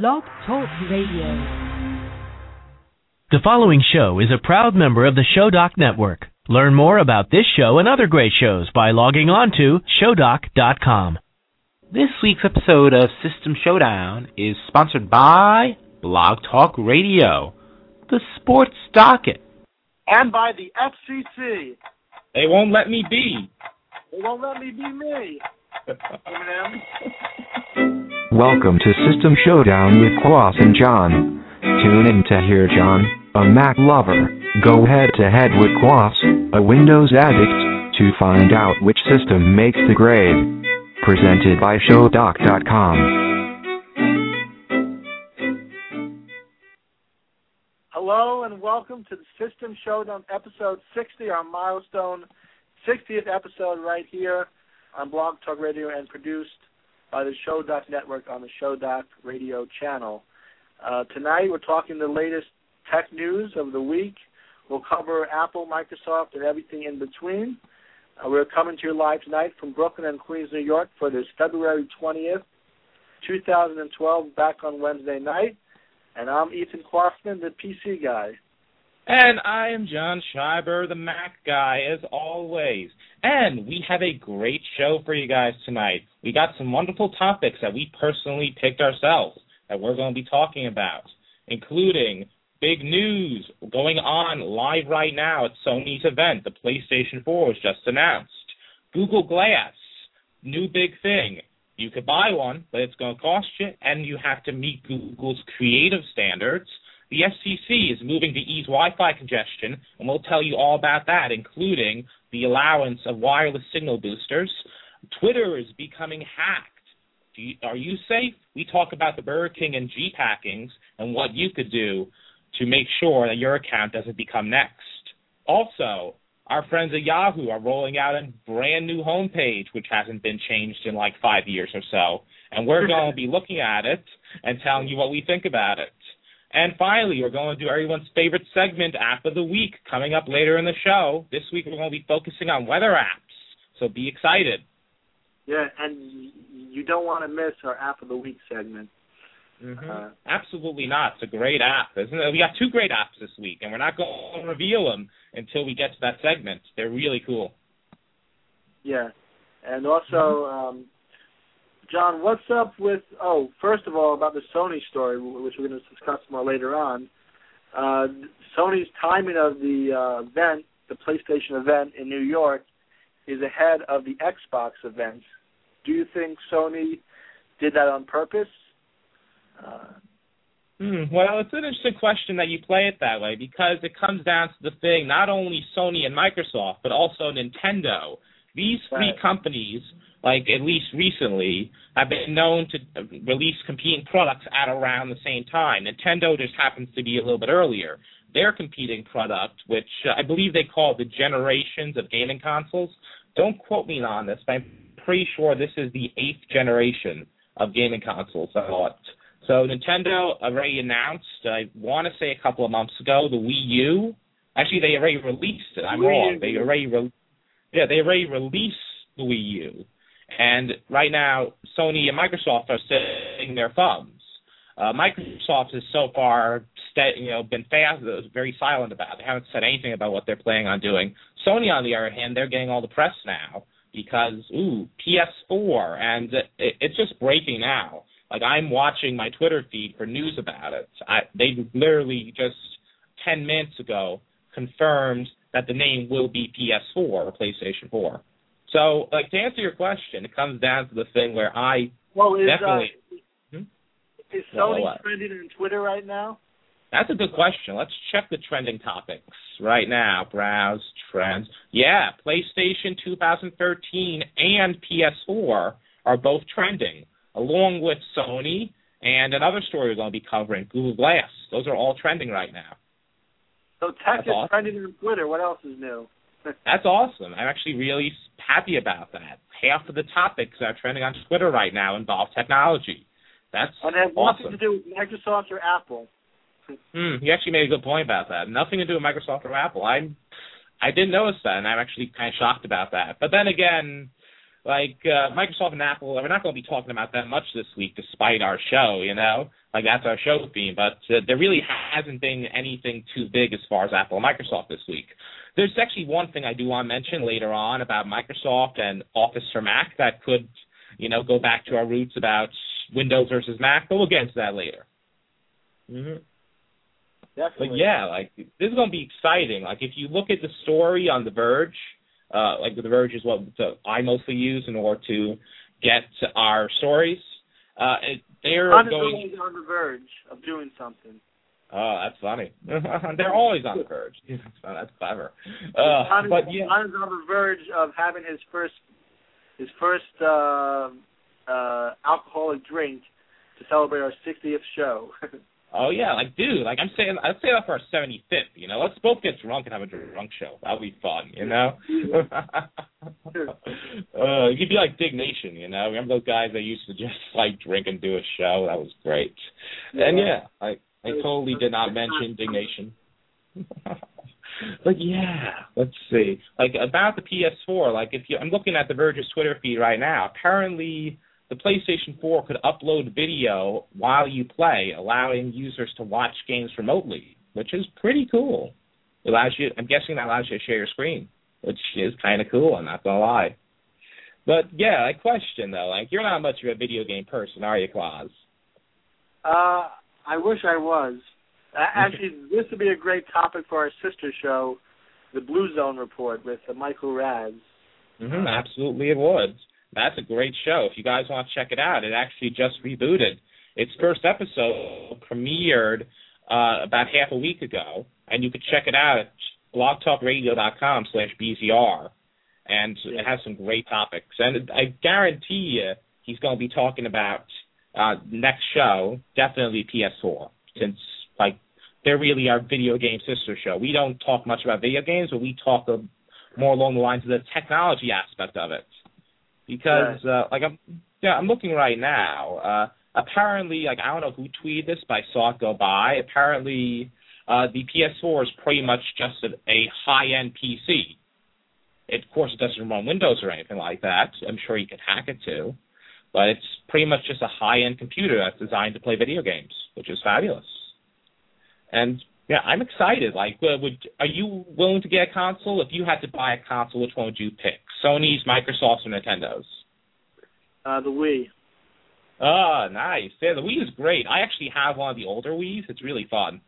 Blog Talk Radio. The following show is a proud member of the Showdock Network. Learn more about this show and other great shows by logging on to showdock.com. This week's episode of System Showdown is sponsored by Blog Talk Radio, the sports docket, and by the FCC. They won't let me be. They won't let me be me. Eminem. Welcome to System Showdown with Kwass and Jon. Tune in to hear Jon, a Mac lover, go head to head with Kwass, a Windows addict, to find out which system makes the grade. Presented by Showdock.com. Hello and welcome to the System Showdown episode 60, our milestone 60th episode right here on Blog Talk Radio and produced by the Showdock Network on the Showdock Radio channel. Uh, tonight we're talking the latest tech news of the week. We'll cover Apple, Microsoft, and everything in between. Uh, we're coming to you live tonight from Brooklyn and Queens, New York for this February 20th, 2012, back on Wednesday night. And I'm Ethan Quarkman, the PC guy. And I am Jon Scheiber, the Mac guy, as always. And we have a great show for you guys tonight. We got some wonderful topics that we personally picked ourselves that we're going to be talking about, including big news going on live right now at Sony's event. The PlayStation 4 was just announced. Google Glass, new big thing. You could buy one, but it's going to cost you, and you have to meet Google's creative standards. The FCC is moving to ease Wi-Fi congestion, and we'll tell you all about that, including the allowance of wireless signal boosters. Twitter is becoming hacked. You, are you safe? We talk about the Burger King and Jeep hackings and what you could do to make sure that your account doesn't become next. Also, our friends at Yahoo are rolling out a brand new homepage, which hasn't been changed in like five years or so. And we're going to be looking at it and telling you what we think about it. And finally, we're going to do everyone's favorite segment, App of the Week, coming up later in the show. This week, we're going to be focusing on weather apps, so be excited. Yeah, and you don't want to miss our App of the Week segment. Mm-hmm. Uh, Absolutely not. It's a great app, isn't it? We got two great apps this week, and we're not going to reveal them until we get to that segment. They're really cool. Yeah, and also mm-hmm. um, Jon, what's up with? Oh, first of all, about the Sony story, which we're going to discuss more later on. Uh, Sony's timing of the uh, event, the PlayStation event in New York, is ahead of the Xbox event. Do you think Sony did that on purpose? Uh, hmm, well, it's an interesting question that you play it that way because it comes down to the thing not only Sony and Microsoft, but also Nintendo. These three companies like at least recently, have been known to release competing products at around the same time. Nintendo just happens to be a little bit earlier. Their competing product, which uh, I believe they call the generations of gaming consoles, don't quote me on this, but I'm pretty sure this is the eighth generation of gaming consoles. I thought. So Nintendo already announced, I want to say a couple of months ago, the Wii U. Actually, they already released it. I'm wrong. They already, re- yeah, they already released the Wii U. And right now, Sony and Microsoft are sitting their thumbs. Uh, Microsoft has so far, st- you know, been fast, very silent about. It. They haven't said anything about what they're planning on doing. Sony, on the other hand, they're getting all the press now because ooh, PS4, and it, it's just breaking now. Like I'm watching my Twitter feed for news about it. I, they literally just ten minutes ago confirmed that the name will be PS4 or PlayStation 4. So, like to answer your question, it comes down to the thing where I well, is, definitely uh, hmm? is Sony well, trending on Twitter right now? That's a good question. Let's check the trending topics right now. Browse trends. Yeah, PlayStation 2013 and PS4 are both trending, along with Sony and another story we're going to be covering, Google Glass. Those are all trending right now. So tech That's is awesome. trending on Twitter. What else is new? That's awesome. I'm actually really happy about that. Half of the topics that are trending on Twitter right now involve technology. That's and it has awesome. nothing to do with Microsoft or Apple. Hmm, you actually made a good point about that. Nothing to do with Microsoft or Apple. I'm I didn't notice that, and I'm actually kind of shocked about that. But then again, like uh, Microsoft and Apple, we're not going to be talking about that much this week, despite our show. You know, like that's our show theme. But uh, there really hasn't been anything too big as far as Apple and Microsoft this week. There's actually one thing I do want to mention later on about Microsoft and Office for Mac that could, you know, go back to our roots about Windows versus Mac, but we'll get into that later. Mm-hmm. Definitely. But yeah, like this is gonna be exciting. Like if you look at the story on The Verge, uh, like The Verge is what I mostly use in order to get our stories. Uh, it, they're Jon going always on the verge of doing something. Oh, that's funny. they're always on the verge. that's clever. Uh, Jon, but yeah, on the verge of having his first his first uh, uh, alcoholic drink to celebrate our 60th show. Oh yeah, like dude, like I'm saying, I'd say that for our 75th. You know, let's both get drunk and have a drunk show. That'd be fun. You know. uh, you'd be like Diggnation. You know, remember those guys that used to just like drink and do a show? That was great. Yeah. And yeah, I I totally did not mention Diggnation. but yeah, let's see. Like about the PS4, like if you, I'm looking at the Verge's Twitter feed right now. Apparently the PlayStation 4 could upload video while you play, allowing users to watch games remotely, which is pretty cool. It allows you. I'm guessing that allows you to share your screen, which is kind of cool. I'm not gonna lie. But yeah, I question though. Like you're not much of a video game person, are you, Kwass? Uh, I wish I was. Actually, this would be a great topic for our sister show, the Blue Zone Report with uh, Michael Raz. Mm-hmm, absolutely, it would. That's a great show. If you guys want to check it out, it actually just rebooted. Its first episode premiered uh, about half a week ago, and you can check it out at blogtalkradio.com slash BZR. And it has some great topics. And I guarantee you he's going to be talking about uh, next show, definitely PS4, since like they're really our video game sister show. We don't talk much about video games, but we talk more along the lines of the technology aspect of it because uh, like I'm yeah I'm looking right now. Uh, apparently, like I don't know who tweeted this, but I saw it go by. Apparently, uh, the PS4 is pretty much just a, a high-end PC. It, of course, it doesn't run Windows or anything like that. I'm sure you could hack it too, but it's pretty much just a high-end computer that's designed to play video games, which is fabulous. And yeah, I'm excited. Like, would are you willing to get a console? If you had to buy a console, which one would you pick? Sony's, Microsoft's, or Nintendo's? Uh, the Wii. Ah, nice. Yeah, the Wii is great. I actually have one of the older Wii's. It's really fun.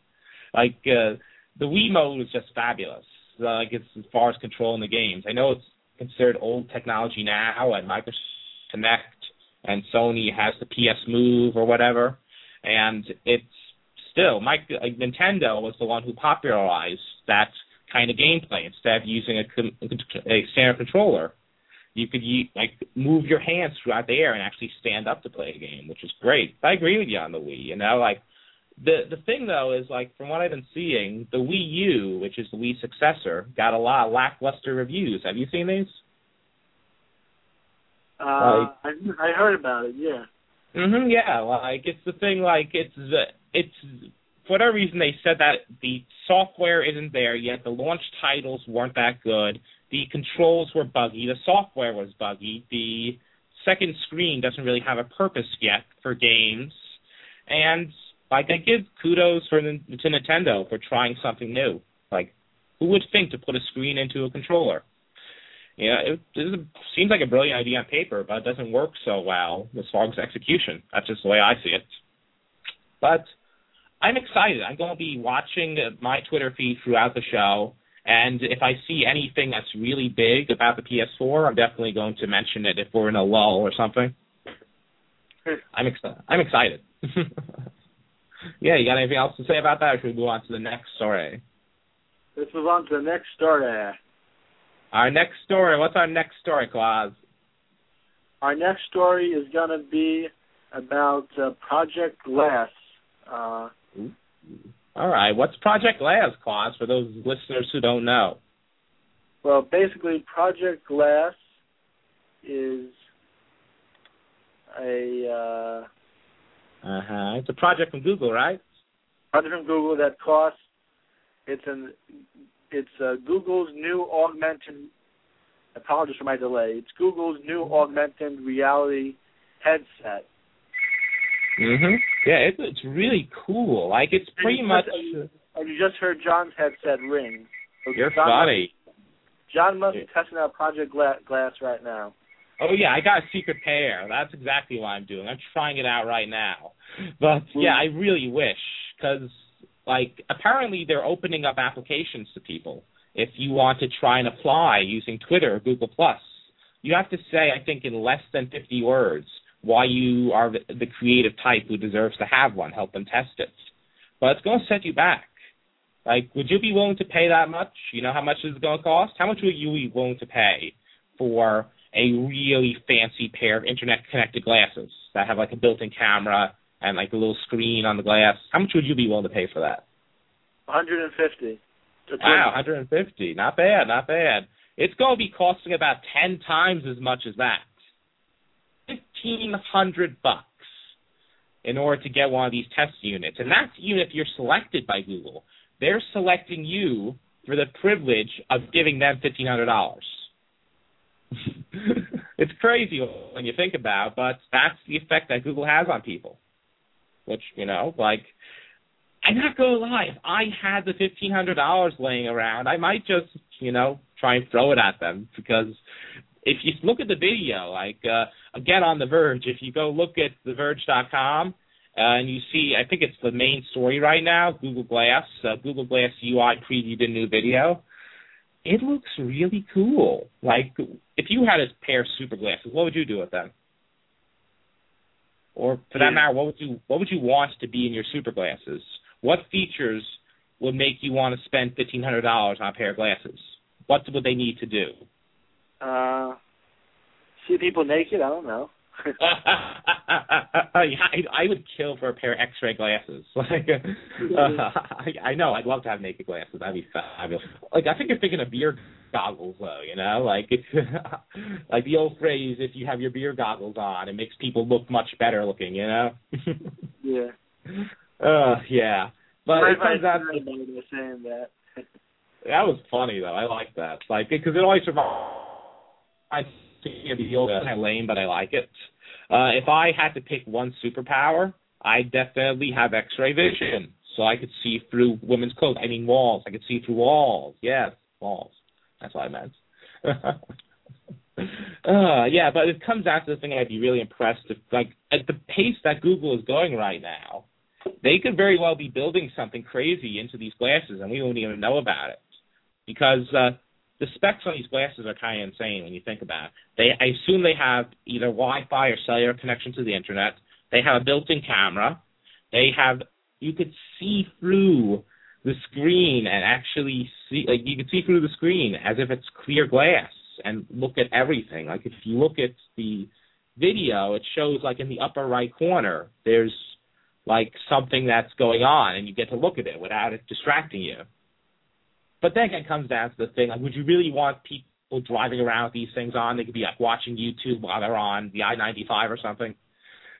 Like uh, the Wiimote is just fabulous. Uh, like it's as far as controlling the games. I know it's considered old technology now, and Microsoft Kinect and Sony has the PS Move or whatever, and it's still, Mike, like, Nintendo was the one who popularized that kind of gameplay. Instead of using a, a standard controller, you could like move your hands throughout the air and actually stand up to play a game, which is great. I agree with you on the Wii. You know, like the the thing though is like from what I've been seeing, the Wii U, which is the Wii successor, got a lot of lackluster reviews. Have you seen these? Uh, like, I I heard about it. Yeah. Mhm. Yeah. Like it's the thing. Like it's it's for whatever reason they said that the software isn't there yet. The launch titles weren't that good. The controls were buggy. The software was buggy. The second screen doesn't really have a purpose yet for games. And like I give kudos for to Nintendo for trying something new. Like who would think to put a screen into a controller? You know, it, it seems like a brilliant idea on paper, but it doesn't work so well as far as execution. That's just the way I see it. But I'm excited. I'm going to be watching my Twitter feed throughout the show, and if I see anything that's really big about the PS4, I'm definitely going to mention it if we're in a lull or something. I'm excited. I'm excited. yeah, you got anything else to say about that, or should we move on to the next story? Let's move on to the next story. Our next story. What's our next story, Kwass? Our next story is going to be about uh, Project Glass. Uh, all right. What's Project Glass, Kwass, for those listeners who don't know? Well, basically, Project Glass is a. Uh huh. It's a project from Google, right? Project from Google that costs. It's an. It's uh, Google's new augmented Apologies for my delay. It's Google's new augmented reality headset. Mhm. Yeah, it's it's really cool. Like it's pretty you much. just- And you just heard Jon's headset ring. So You're Jon funny. Must, Jon must be testing out Project Gla- Glass right now. Oh yeah, I got a secret pair. That's exactly what I'm doing. I'm trying it out right now. But yeah, I really wish because like apparently they're opening up applications to people. If you want to try and apply using Twitter or Google Plus, you have to say I think in less than 50 words why you are the, the creative type who deserves to have one. Help them test it. But it's going to set you back. Like, would you be willing to pay that much? You know how much is it going to cost? How much would you be willing to pay for a really fancy pair of internet connected glasses that have like a built-in camera and like a little screen on the glass? How much would you be willing to pay for that? 150. It's Wow, 150. Not bad, not bad. It's going to be costing about 10 times as much as that. 1500 bucks in order to get one of these test units. And that's even if you're selected by Google. They're selecting you for the privilege of giving them $1500. it's crazy when you think about, it, but that's the effect that Google has on people. Which, you know, like I'm not gonna lie, if I had the fifteen hundred dollars laying around, I might just, you know, try and throw it at them because if you look at the video, like uh again on The Verge, if you go look at TheVerge.com uh, and you see, I think it's the main story right now, Google Glass, uh, Google Glass UI previewed a new video. It looks really cool. Like if you had a pair of super glasses, what would you do with them? Or for that matter, what would you what would you want to be in your super glasses? What features would make you want to spend fifteen hundred dollars on a pair of glasses? What would they need to do? Uh, see people naked? I don't know. I, I would kill for a pair of X-ray glasses. Like, uh, I, I know I'd love to have naked glasses. That'd be fabulous. Like, I think you're thinking of beer goggles, though. You know, like, it's, like the old phrase: "If you have your beer goggles on, it makes people look much better looking." You know. yeah. Uh, yeah. But My it comes out. saying that. That was funny though. I like that. Like because it always survives. I think it'd be kind of lame, but I like it. Uh, if I had to pick one superpower, I definitely have X-ray vision, so I could see through women's clothes. I mean walls. I could see through walls. Yes, walls. That's what I meant. uh, yeah, but it comes down to the thing. I'd be really impressed if, like, at the pace that Google is going right now, they could very well be building something crazy into these glasses, and we won't even know about it because uh, the specs on these glasses are kind of insane when you think about it. They, I assume they have either Wi-Fi or cellular connection to the internet. They have a built-in camera. They have you could see through the screen and actually see like you could see through the screen as if it's clear glass and look at everything. Like if you look at the video, it shows like in the upper right corner there's like something that's going on and you get to look at it without it distracting you. But then it comes down to the thing, like would you really want people driving around with these things on? They could be like watching YouTube while they're on the I ninety five or something.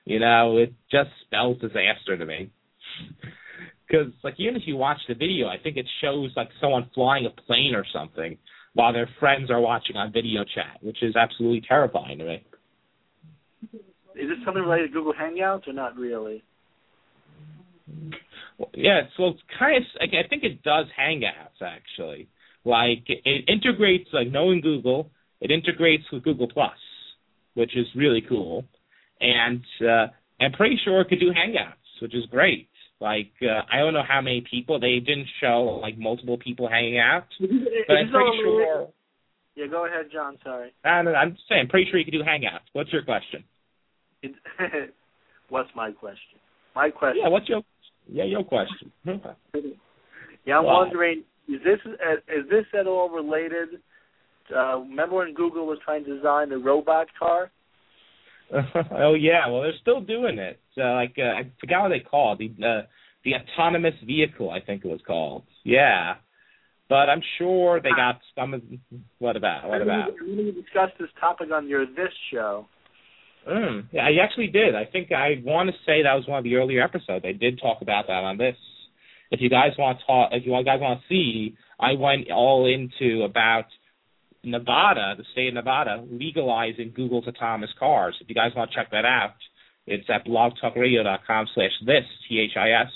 You know, it just spells disaster to me. Because like even if you watch the video, I think it shows like someone flying a plane or something while their friends are watching on video chat, which is absolutely terrifying to me. Is this something related to Google Hangouts or not really? Well, yeah, so it's kind of. I think it does Hangouts actually. Like it integrates, like knowing Google, it integrates with Google Plus, which is really cool, and uh, I'm pretty sure it could do Hangouts, which is great. Like uh, I don't know how many people they didn't show like multiple people hanging out, but I'm pretty sure. Yeah, go ahead, Jon. Sorry. I don't know, I'm just saying, I'm pretty sure you could do Hangouts. What's your question? What's my question? My question. Yeah, what's your yeah your question? Yeah, I'm wondering, is this is this at all related? Uh, remember when Google was trying to design the robot car? oh yeah, well they're still doing it. Uh, like uh, I forgot what they called the uh, the autonomous vehicle. I think it was called. Yeah, but I'm sure they got some of. What about? What about? We discussed this topic on your this show. Mm, yeah, I actually did. I think I want to say that was one of the earlier episodes. I did talk about that on this. If you guys want to talk, if you guys want to see, I went all into about Nevada, the state of Nevada, legalizing Google's autonomous cars. If you guys want to check that out, it's at blogtalkradio.com slash this, T-H-I-S.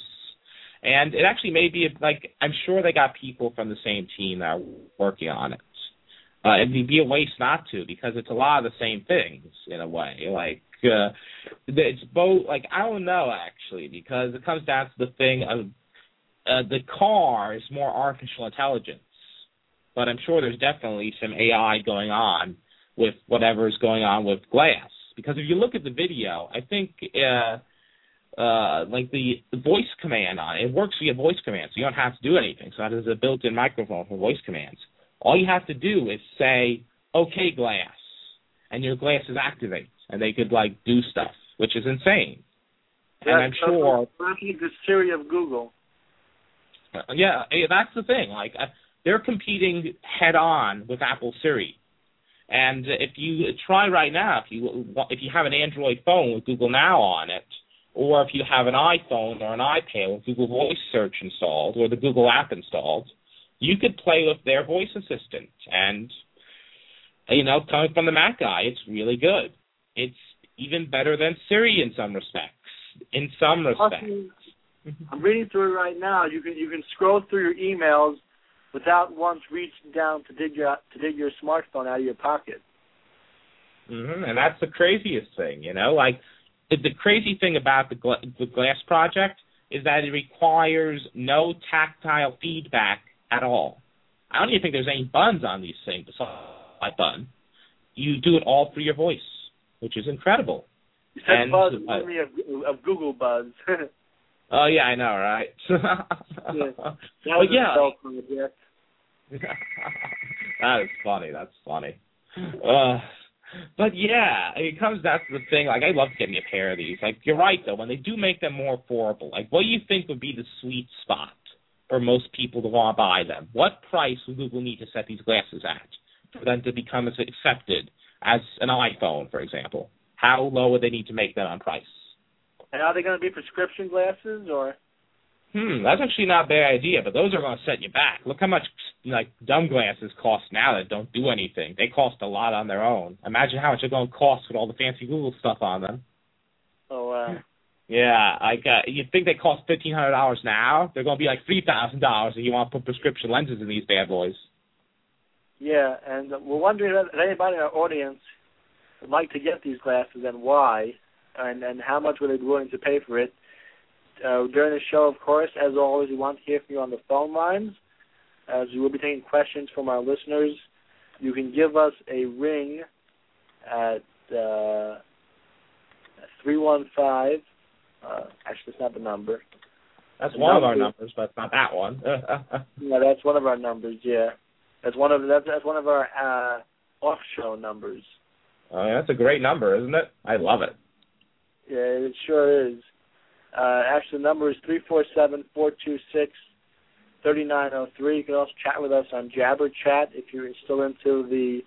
And it actually may be, like, I'm sure they got people from the same team that are working on it. Uh, it'd be a waste not to because it's a lot of the same things in a way. Like, uh, it's both, like, I don't know actually because it comes down to the thing of uh, the car is more artificial intelligence but I'm sure there's definitely some AI going on with whatever is going on with Glass. Because if you look at the video, I think uh, uh, like the, the voice command on it, it works via voice command, so you don't have to do anything. So that is a built-in microphone for voice commands. All you have to do is say, "Okay, Glass," and your glasses activate, and they could like do stuff, which is insane. That's, and I'm sure the Siri of Google. Uh, yeah, that's the thing. Like uh, they're competing head on with Apple Siri. And if you try right now, if you if you have an Android phone with Google Now on it, or if you have an iPhone or an iPad with Google Voice Search installed or the Google app installed, you could play with their voice assistant. And you know, coming from the Mac guy, it's really good. It's even better than Siri in some respects. In some respects. I'm reading through it right now. You can you can scroll through your emails without once reaching down to dig your to dig your smartphone out of your pocket. Mm-hmm. And that's the craziest thing, you know. Like the, the crazy thing about the, gla- the Glass project is that it requires no tactile feedback at all. I don't even think there's any buns on these things besides my bun. You do it all through your voice, which is incredible. You said and, Buzz uh, me of, of Google Buzz. Oh yeah, I know, right? yeah. That was yeah. That is funny. That's funny. Uh, but yeah, it comes down to the thing. Like, I love getting a pair of these. Like, you're right though. When they do make them more affordable, like, what do you think would be the sweet spot for most people to want to buy them? What price would Google need to set these glasses at for them to become as accepted as an iPhone, for example? How low would they need to make them on price? And are they going to be prescription glasses or? Hmm, that's actually not a bad idea, but those are going to set you back. Look how much like dumb glasses cost now that don't do anything. They cost a lot on their own. Imagine how much they're going to cost with all the fancy Google stuff on them. Oh, uh, Yeah, like uh, you think they cost fifteen hundred dollars now? They're going to be like three thousand dollars if you want to put prescription lenses in these bad boys. yeah. And we're wondering if anybody in our audience would like to get these glasses and why, and and how much would they be willing to pay for it. Uh, during the show, of course, as always, we want to hear from you on the phone lines. As we will be taking questions from our listeners, you can give us a ring at uh, three one five. Uh, actually, it's not the number. That's The one of our numbers, but it's not that one. Yeah, that's one of our numbers. Yeah, that's one of that's, that's one of our uh, off-show numbers. oh, yeah, that's a great number, isn't it? I love it. Yeah, it sure is. Uh, actually, the number is three four seven four two six thirty nine zero three. You can also chat with us on Jabber Chat if you're still into the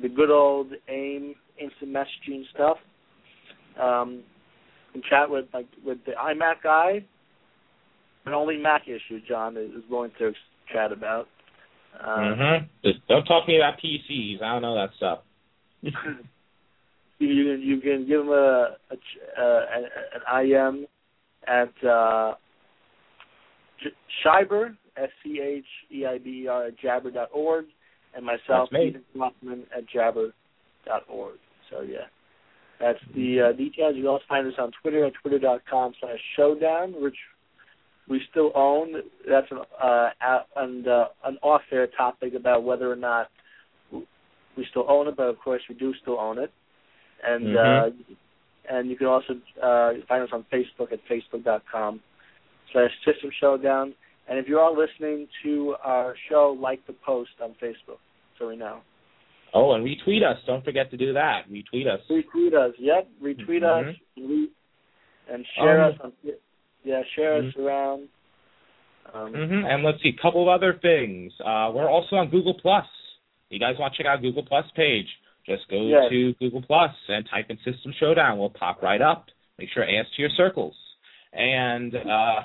the good old AIM instant messaging stuff. Um, can chat with like with the iMac guy. An only Mac issue Jon is, is willing to chat about. Uh, mm-hmm. Just don't talk to me about PCs. I don't know that stuff. you can you can give them a, a ch- uh, an, IM at uh, Scheiber S C H E I B E R at jabber dot org and myself me. Kaufman at jabber dot org. So yeah. That's the uh, details. You can also find us on Twitter at twitter.com slash showdown, which we still own. That's an uh, and uh, an off-air topic about whether or not we still own it, but of course we do still own it. And Mhm. uh, and you can also uh, find us on Facebook at facebook.com slash System Showdown. And if you are listening to our show, like the post on Facebook, so we know. Oh, and retweet us. Don't forget to do that. Retweet us. Retweet us. Yep, retweet Mhm. us. Re- and share Um, us on. Yeah, share us around. Um, hmm And let's see, a couple of other things. Uh, we're also on Google Plus. You guys want to check out Google Plus page? Just go Yes. to Google Plus and type in System Showdown. We'll pop right up. Make sure it adds to your circles. And uh,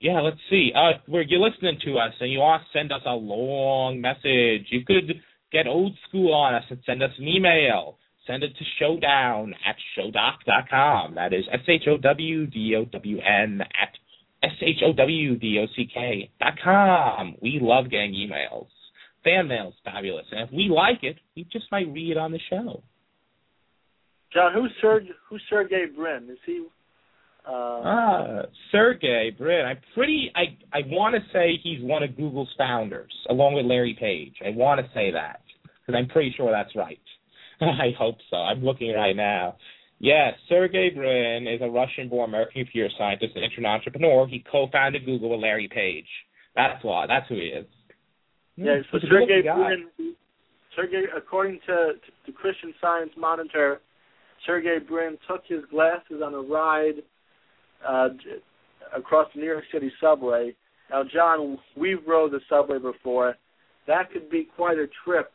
yeah, let's see. Uh, where you're listening to us and you want to send us a long message, you could get old school on us and send us an email. Send it to showdown at showdock.com. That is S H O W D O W N at S H O W D O C K dot com. We love getting emails. Fan mail's fabulous. And if we like it, we just might read it on the show. Jon, who's Sergey, who's Sergey Brin? Is he uh, ah, Sergey Brin. I'm pretty. I I want to say he's one of Google's founders, along with Larry Page. I want to say that because I'm pretty sure that's right. I hope so. I'm looking right now. Yes, Sergey Brin is a Russian-born American computer scientist and internet entrepreneur. He co-founded Google with Larry Page. That's why. That's who he is. Yeah, so Sergey Brin. Sergey, according to, to the Christian Science Monitor, Sergey Brin took his glasses on a ride uh, across the New York City subway. Now, John, we've rode the subway before. That could be quite a trip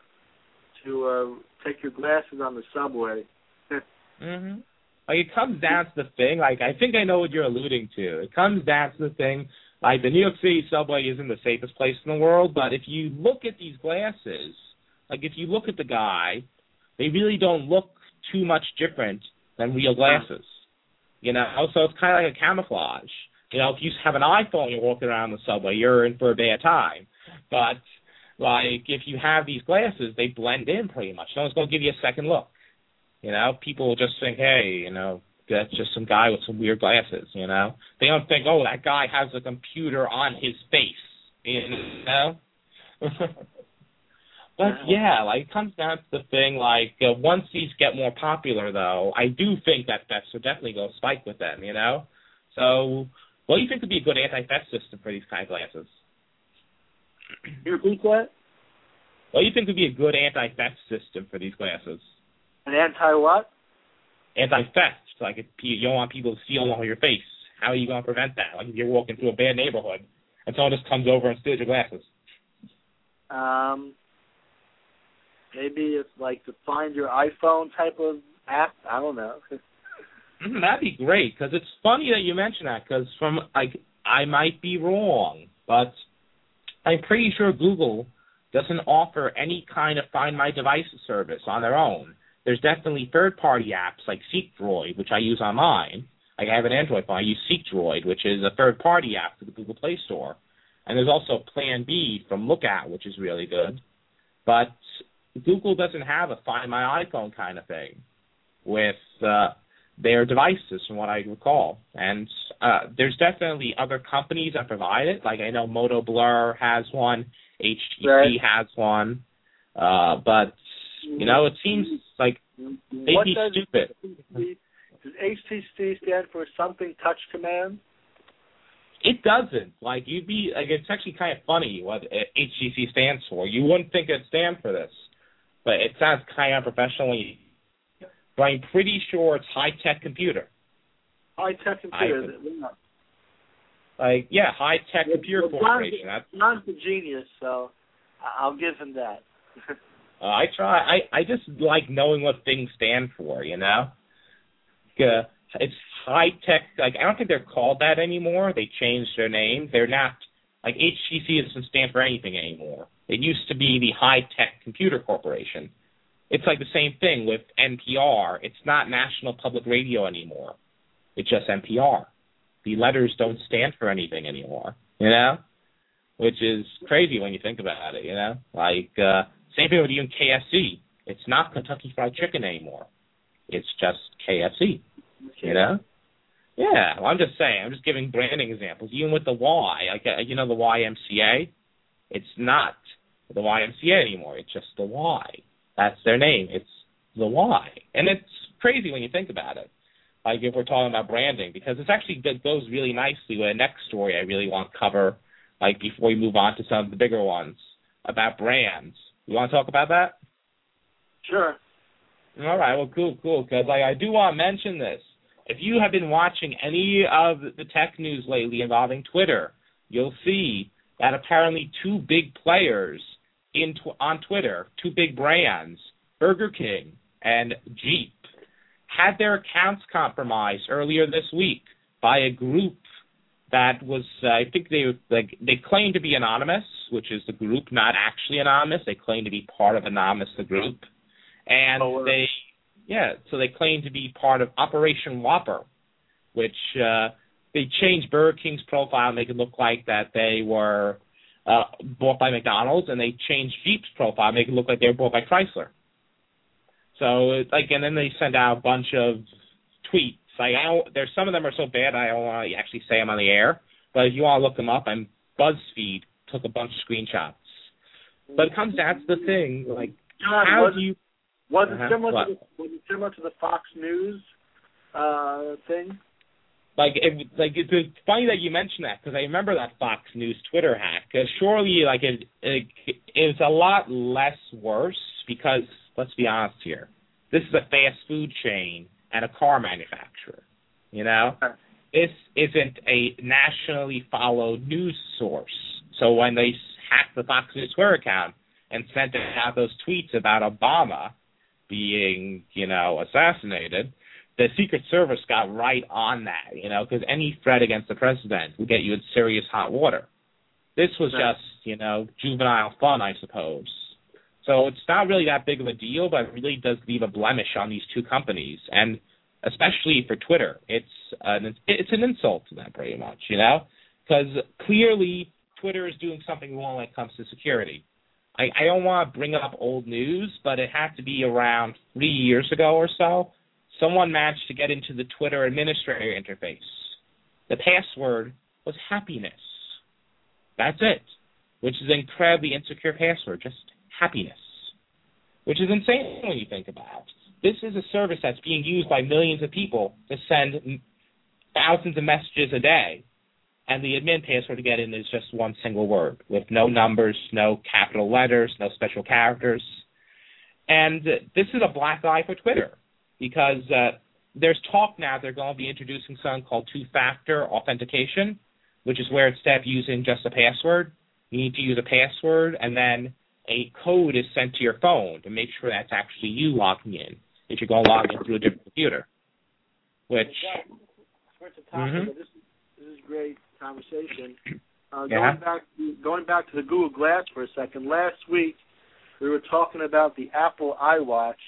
to uh, take your glasses on the subway. mhm. Like it comes down to the thing. Like I think I know what you're alluding to. It comes down to the thing. Like the New York City subway isn't the safest place in the world, but if you look at these glasses, like if you look at the guy, they really don't look too much different than real glasses. You know, so it's kind of like a camouflage. You know, if you have an iPhone, you're walking around the subway, you're in for a bad time. But like if you have these glasses, they blend in pretty much. No one's gonna give you a second look. You know, people will just think, hey, you know, that's just some guy with some weird glasses. You know, they don't think, oh, that guy has a computer on his face. You know. But yeah, like it comes down to the thing. Like uh, once these get more popular, though, I do think that thefts will definitely go spike with them. You know, so what do you think would be a good anti-theft system for these kind of glasses? You repeat that? What do you think would be a good anti-theft system for these glasses? An anti what? Anti-theft. Like if you don't want people to steal all your face, how are you going to prevent that? Like if you're walking through a bad neighborhood and someone just comes over and steals your glasses. Um, Maybe it's like the Find Your iPhone type of app. I don't know. Mm-hmm, that'd be great because it's funny that you mention that because from like I might be wrong, but I'm pretty sure Google doesn't offer any kind of Find My Device service on their own. There's definitely third-party apps like SeekDroid, which I use on mine. I have an Android phone, I use SeekDroid, which is a third-party app for the Google Play Store. And there's also Plan B from Lookout, which is really good. But Google doesn't have a Find My iPhone kind of thing with uh, their devices, from what I recall. And uh, there's definitely other companies that provide it. Like I know Moto Blur has one, HTC right. has one, uh, but you know it seems like they'd what be does, stupid. Does HTC stand for Something Touch Command? It doesn't. Like you'd be like it's actually kind of funny what HTC stands for. You wouldn't think it'd stand for this but it sounds kind of professionally. But I'm pretty sure it's high tech computer. High tech computer. like yeah, high tech computer well, corporation. Jon's a genius, so I'll give him that. uh, I try. I I just like knowing what things stand for. You know. Uh, it's high tech. Like I don't think they're called that anymore. They changed their name. They're not like HTC doesn't stand for anything anymore. It used to be the High Tech Computer Corporation. It's like the same thing with NPR. It's not National Public Radio anymore. It's just NPR. The letters don't stand for anything anymore, you know? Which is crazy when you think about it, you know? Like, uh, same thing with even KFC. It's not Kentucky Fried Chicken anymore. It's just KFC, you know? Yeah, well, I'm just saying. I'm just giving branding examples. Even with the Y, like uh, you know the YMCA, it's not the YMCA anymore. It's just the Y. That's their name. It's the Y, and it's crazy when you think about it. Like if we're talking about branding, because it's actually it goes really nicely with the next story I really want to cover. Like before we move on to some of the bigger ones about brands. You want to talk about that? Sure. All right. Well, cool, cool. Because like I do want to mention this. If you have been watching any of the tech news lately involving Twitter, you'll see that apparently two big players in on Twitter, two big brands, Burger King and Jeep, had their accounts compromised earlier this week by a group that was uh, I think they like they claim to be anonymous, which is the group not actually anonymous. They claim to be part of anonymous the group, and Oh, they yeah so they claim to be part of Operation Whopper, which uh, they changed Burger King's profile and make it look like that they were uh, bought by McDonald's, and they changed Jeep's profile make it look like they were bought by Chrysler. So it's like and then they send out a bunch of tweets. Like I don't, there's some of them are so bad I don't want to actually say them on the air. But if you want to look them up, I'm BuzzFeed took a bunch of screenshots. But it comes down to the thing, like Jon, how was, do you? was it Uh-huh. similar What? to the, was it similar to the Fox News uh, thing? Like, it, like it's it's funny that you mention that because I remember that Fox News Twitter hack. Uh, surely, like it, it, it's a lot less worse because let's be honest here, this is a fast food chain and a car manufacturer. You know, this isn't a nationally followed news source. So when they hacked the Fox News Twitter account and sent out those tweets about Obama being, you know, assassinated, the Secret Service got right on that, you know, because any threat against the president would get you in serious hot water. This was Right. just, you know, juvenile fun, I suppose. So it's not really that big of a deal, but it really does leave a blemish on these two companies, and especially for Twitter, it's an it's an insult to them pretty much, you know, because clearly Twitter is doing something wrong when it comes to security. I, I don't want to bring up old news, but it had to be around three years ago or so. Someone managed to get into the Twitter administrator interface. The password was happiness. That's it, which is an incredibly insecure password, just happiness, which is insane when you think about it. This is a service that's being used by millions of people to send thousands of messages a day, and the admin password to get in is just one single word with no numbers, no capital letters, no special characters. And this is a black eye for Twitter because uh, there's talk now they're going to be introducing something called two-factor authentication, which is where instead of using just a password, you need to use a password and then a code is sent to your phone to make sure that's actually you logging in if you're going to log in through a different computer. Which, mm-hmm. this is this is great conversation. Uh, Yeah. Going back going back to the Google Glass for a second. Last week we were talking about the Apple iWatch.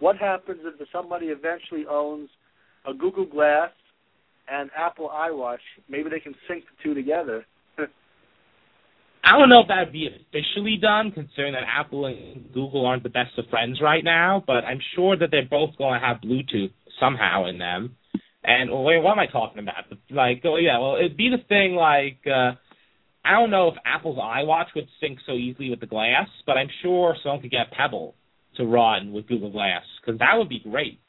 What happens if somebody eventually owns a Google Glass and Apple iWatch? Maybe they can sync the two together. I don't know if that would be officially done, considering that Apple and Google aren't the best of friends right now. But I'm sure that they're both going to have Bluetooth somehow in them. And wait, what am I talking about? Like, oh yeah, well, it'd be the thing like uh, I don't know if Apple's iWatch would sync so easily with the Glass, but I'm sure someone could get Pebble to run with Google Glass because that would be great.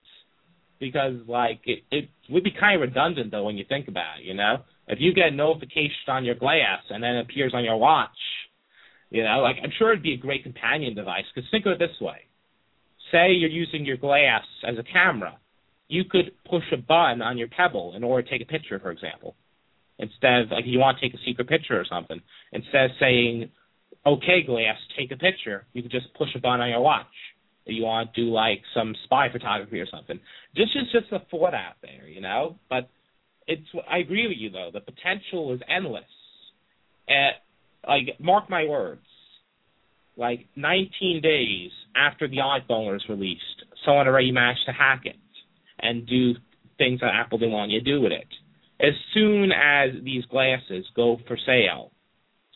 Because like it, it would be kind of redundant though when you think about it, you know. If you get a notification on your glass and then it appears on your watch, you know, like I'm sure it'd be a great companion device. Because think of it this way: say you're using your glass as a camera, you could push a button on your Pebble in order to take a picture, for example. Instead of like you want to take a secret picture or something, instead of saying, "Okay, glass, take a picture," you could just push a button on your watch. You want to do like some spy photography or something, this is just a thought out there, you know. But it's I agree with you though. The potential is endless. And like mark my words, like 19 days after the iPhone was released, someone already managed to hack it and do things that Apple didn't want you to do with it. As soon as these glasses go for sale,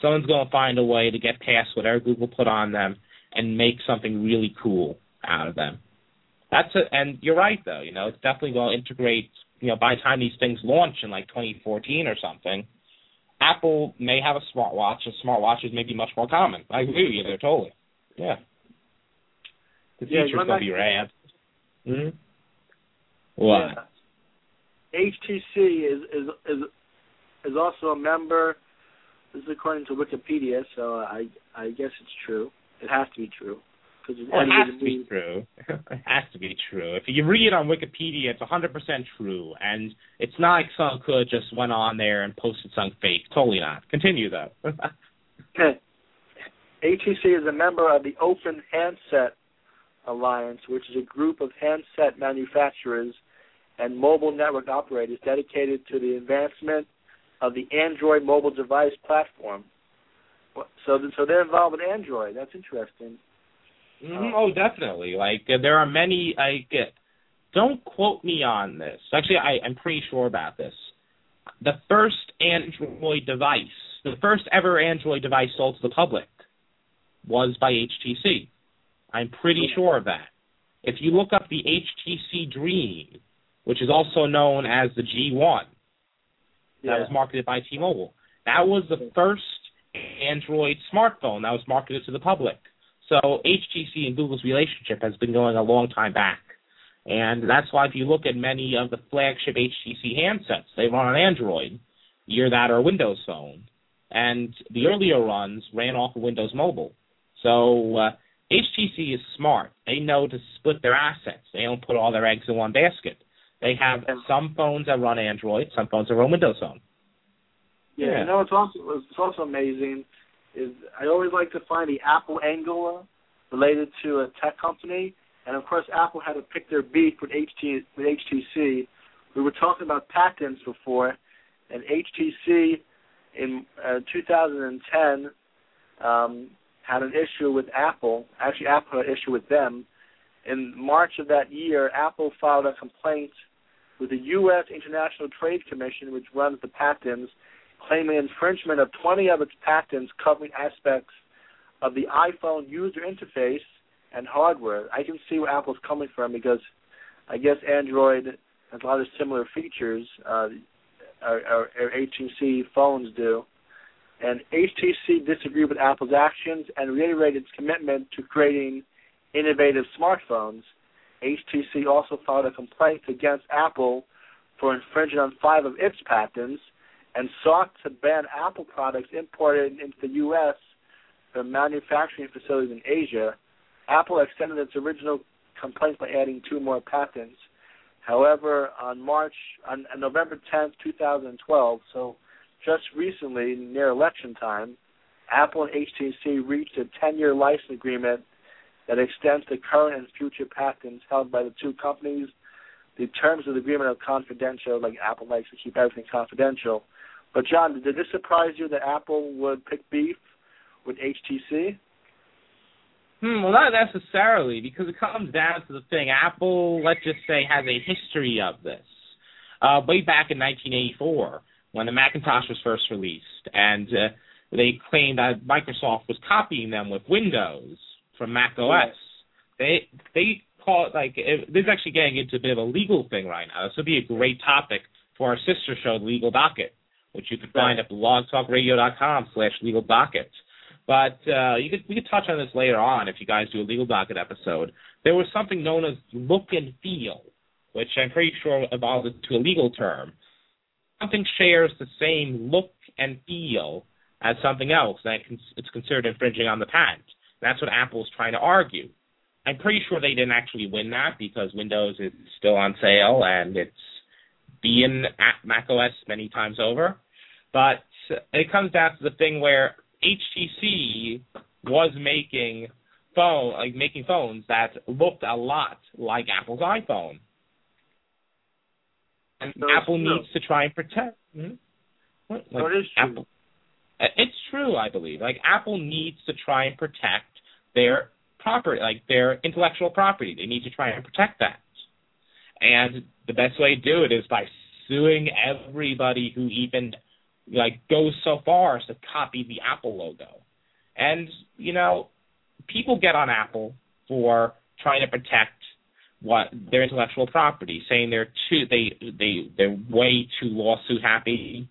someone's going to find a way to get past whatever Google put on them and make something really cool out of them. That's a, and you're right though. You know, it's definitely going to integrate. You know, by the time these things launch in like 2014 or something, Apple may have a smartwatch, and smartwatches may be much more common. I agree with you there totally. Yeah. The future's going gonna be rad. Mm-hmm. What? Yeah. HTC is is is is also a member. This is according to Wikipedia, so I I guess it's true. It has to be true because Well, it has to be true. it has to be true. If you read it on Wikipedia, it's 100% true, and it's not like someone could just went on there and posted some fake. Totally not. Continue though. HTC is a member of the Open Handset Alliance, which is a group of handset manufacturers and mobile network operators dedicated to the advancement of the Android mobile device platform. So, so they're involved with Android. That's interesting. Mm-hmm. Oh, definitely. Like uh, there are many. Like, uh, don't quote me on this. Actually, I, I'm pretty sure about this. The first Android device, the first ever Android device sold to the public, was by HTC. I'm pretty sure of that. If you look up the HTC Dream, which is also known as the G1, yeah. that was marketed by T-Mobile. That was the first Android smartphone that was marketed to the public. So HTC and Google's relationship has been going a long time back. And that's why if you look at many of the flagship HTC handsets, they run on Android, either that or Windows Phone. And the earlier runs ran off of Windows Mobile. So uh, HTC is smart. They know to split their assets. They don't put all their eggs in one basket. They have some phones that run Android, some phones that run Windows Phone. Yeah, yeah. you know it's also it's also amazing is I always like to find the Apple angle related to a tech company, and of course Apple had to pick their beef with HT with HTC. We were talking about patents before, and HTC in uh, 2010 um, had an issue with Apple. Actually, Apple had an issue with them. In March of that year, Apple filed a complaint with the U.S. International Trade Commission, which runs the patents, claiming infringement of 20 of its patents covering aspects of the iPhone user interface and hardware. I can see where Apple's coming from because I guess Android has a lot of similar features uh, our, our, our HTC phones do. And HTC disagreed with Apple's actions and reiterated its commitment to creating innovative smartphones. HTC also filed a complaint against Apple for infringing on five of its patents and sought to ban Apple products imported into the U.S. from manufacturing facilities in Asia. Apple extended its original complaint by adding two more patents. However, on March, on, on November 10th, 2012, so just recently, near election time, Apple and HTC reached a 10-year license agreement that extends the current and future patents held by the two companies. The terms of the agreement are confidential, like Apple likes to keep everything confidential. But Jon, did this surprise you that Apple would pick beef with HTC? Hmm, well, not necessarily, because it comes down to the thing. Apple, let's just say, has a history of this. Uh, way back in 1984, when the Macintosh was first released, and uh, they claimed that Microsoft was copying them with Windows from Mac OS. They they call it like it, this is actually getting into a bit of a legal thing right now. This would be a great topic for our sister show, Legal Docket which you can find at blogtalkradio.com slash legal docket. But uh, you could we could touch on this later on if you guys do a legal docket episode. There was something known as look and feel, which I'm pretty sure evolved into a legal term. Something shares the same look and feel as something else, and it's considered infringing on the patent. That's what Apple's trying to argue. I'm pretty sure they didn't actually win that because Windows is still on sale and it's being at macOS many times over. But it comes down to the thing where HTC was making phone like making phones that looked a lot like Apple's iPhone. And so Apple needs to try and protect. Hmm? What? Like it is true. Apple, it's true, I believe. Like Apple needs to try and protect their property, like their intellectual property. They need to try and protect that. And the best way to do it is by suing everybody who even like goes so far as to copy the Apple logo. And you know, people get on Apple for trying to protect what their intellectual property, saying they're too they they they're way too lawsuit happy.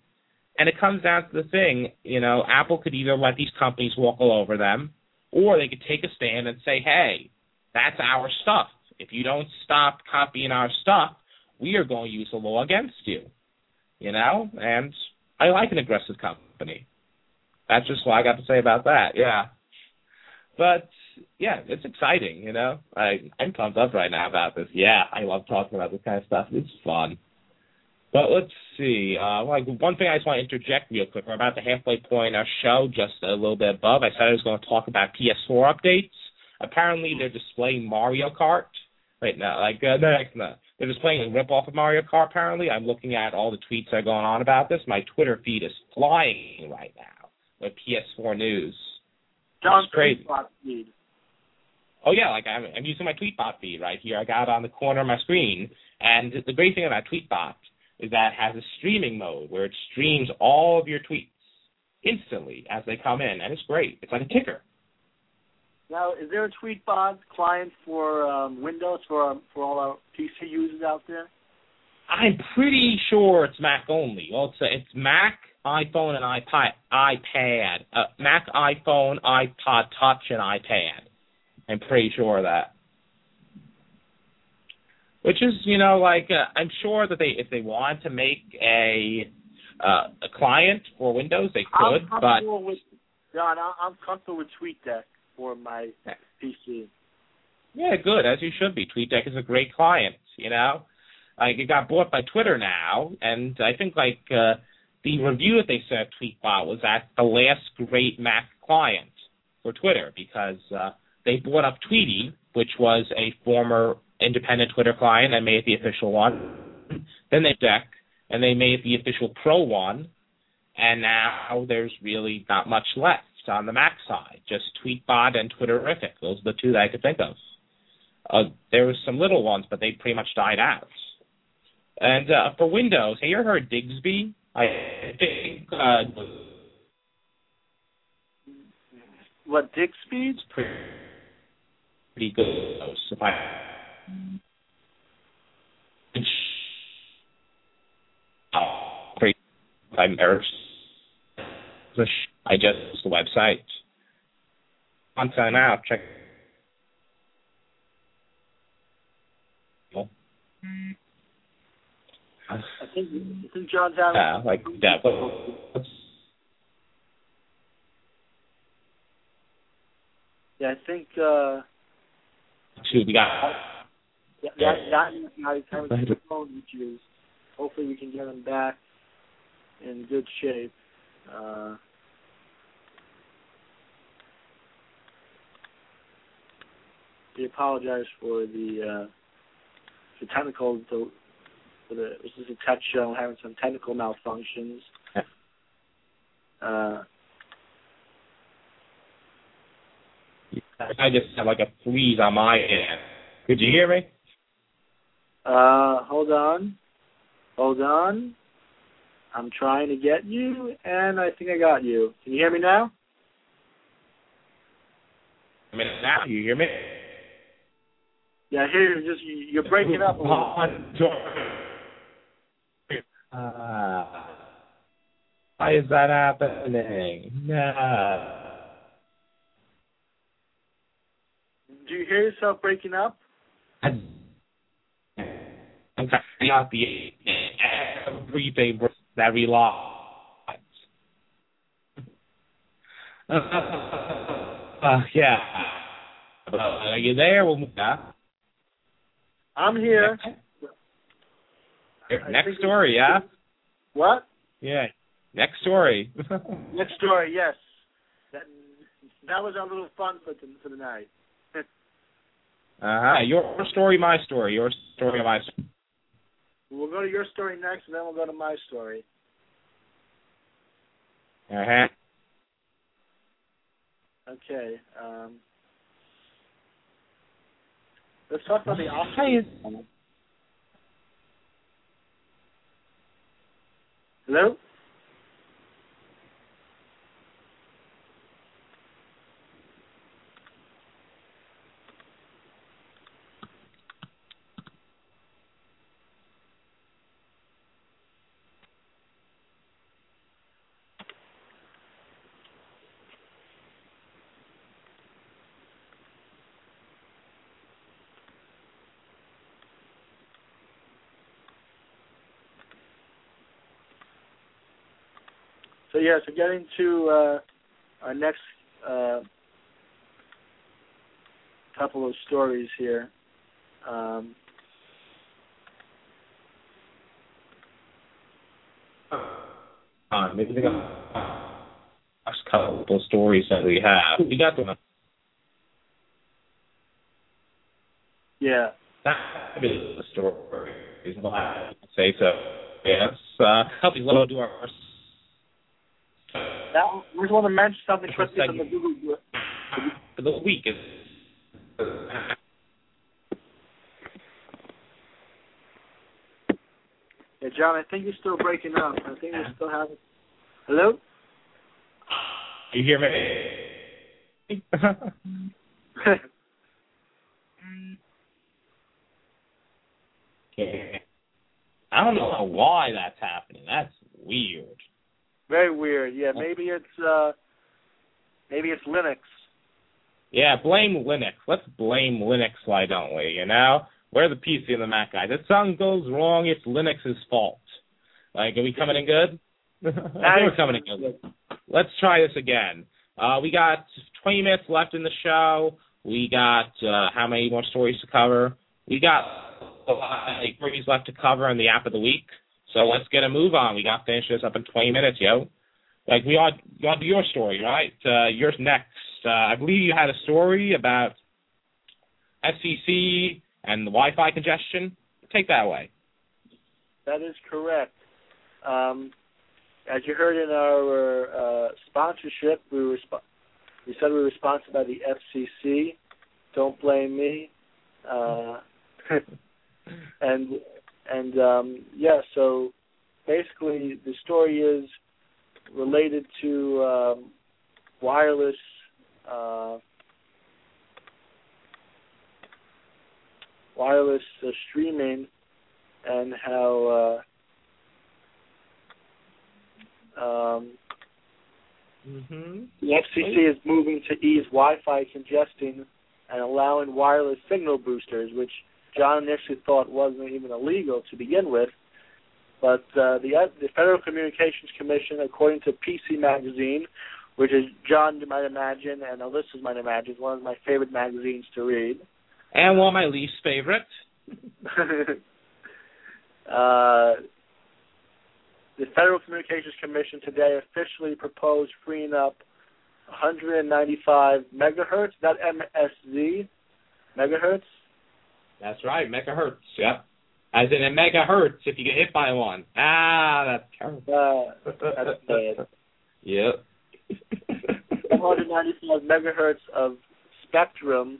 And it comes down to the thing, you know, Apple could either let these companies walk all over them, or they could take a stand and say, "Hey, that's our stuff. If you don't stop copying our stuff, we are going to use the law against you. You know, and I like an aggressive company. That's just what I got to say about that. Yeah, but yeah, it's exciting. You know, I I'm pumped up right now about this. Yeah, I love talking about this kind of stuff. It's fun. But let's see. Uh, like one thing I just want to interject real quick. We're about the halfway point in our show, just a little bit above. I said I was going to talk about PS4 updates. Apparently, they're displaying Mario Kart. Wait, no, like uh, no, no, they're just playing a rip off of Mario Kart. Apparently, I'm looking at all the tweets that are going on about this. My Twitter feed is flying right now with PS4 news. Jon's crazy. feed. Oh yeah, like I'm, I'm using my Tweetbot feed right here. I got it on the corner of my screen, and the great thing about Tweetbot is that it has a streaming mode where it streams all of your tweets instantly as they come in, and it's great. It's like a ticker. Now, is there a Tweetbot client for um, Windows for um, for all our PC users out there? I'm pretty sure it's Mac only. Well, it's, it's Mac, iPhone, and iPad. iPad. Uh, Mac, iPhone, iPod Touch, and iPad. I'm pretty sure of that. Which is, you know, like uh, I'm sure that they, if they want to make a uh, a client for Windows, they could. I'm but with Jon. I'm comfortable with TweetDeck for my PC. Yeah, good as you should be. TweetDeck is a great client. You know, like it got bought by Twitter now, and I think like uh, the review that they said Tweetbot was at the last great Mac client for Twitter because uh, they bought up Tweetie, which was a former independent Twitter client, and made it the official one. Then they deck, and they made it the official Pro one, and now there's really not much left on the Mac side. Just Tweetbot and Twitterrific. Those are the two that I could think of. Uh, there was some little ones, but they pretty much died out. And uh, for Windows, have you ever heard Digsby? I think uh, what Digsby? Pretty, pretty good. If I I'm I just the website. On sign out, check. I think I think Jon's out. Yeah, like that. Yeah, I think. uh Two, we got. Yeah, that, that I kind of the phone issues. Hopefully, we can get him back in good shape. Uh, we apologize for the uh, the technical the, for the this is a tech show having some technical malfunctions. Uh, I just have like a freeze on my end. Could you hear me? Uh, hold on, hold on. I'm trying to get you, and I think I got you. Can you hear me now? I mean, now you hear me? Yeah, here hear you. Just you're breaking up a little. Uh, why is that happening? No. Do you hear yourself breaking up? I'm not the everything that we lost. Uh, yeah. Uh, are you there? We'll move now. I'm here. Next story, yeah? What? Yeah. Next story. Next story, yes. That that was our little fun for the, for the night. uh huh. Your story, my story. Your story, my story. We'll go to your story next, and then we'll go to my story. Uh huh. Okay. Um, let's talk about the Oscars. Hello. Yeah, so getting to uh, our next uh, couple of stories here. Um, uh, maybe they got a couple of stories that we have. We got them. Yeah. fabulous stories. I say so. Yes. Uh, help me do our. Now, we just want to mention something quickly from the Google. For the week is. Yeah, Jon, I think you're still breaking up. I think you still have. Hello. You hear me? okay. I don't know why that's happening. That's weird. Very weird. Yeah, maybe it's uh maybe it's Linux. Yeah, blame Linux. Let's blame Linux, why don't we? You know? We're the PC and the Mac guys. If something goes wrong, it's Linux's fault. Like, are we coming in good? I think we're coming in good. Let's try this again. Uh, we got 20 minutes left in the show. We got uh, how many more stories to cover? We got a lot of stories left to cover on the app of the week. So let's get a move on. We got to finish this up in 20 minutes, yo. Like we ought to do your story, right? Uh, yours next. Uh, I believe you had a story about FCC and the Wi-Fi congestion. Take that away. That is correct. Um, as you heard in our uh, sponsorship, we were sp- we said we were sponsored by the FCC. Don't blame me. Uh, and and um, yeah, so basically the story is related to um, wireless uh, wireless uh, streaming and how uh, um, mm-hmm. the FCC is moving to ease Wi-Fi congesting and allowing wireless signal boosters, which Jon initially thought wasn't even illegal to begin with. But uh, the uh, the Federal Communications Commission, according to PC Magazine, which is Jon you might imagine and listeners might imagine, one of my favorite magazines to read. And one of my least favorite. uh, the Federal Communications Commission today officially proposed freeing up 195 megahertz, not MSZ, megahertz. That's right, megahertz. Yep. As in a megahertz if you get hit by one. Ah, that's terrible. Uh, that's bad. yep. 195 megahertz of spectrum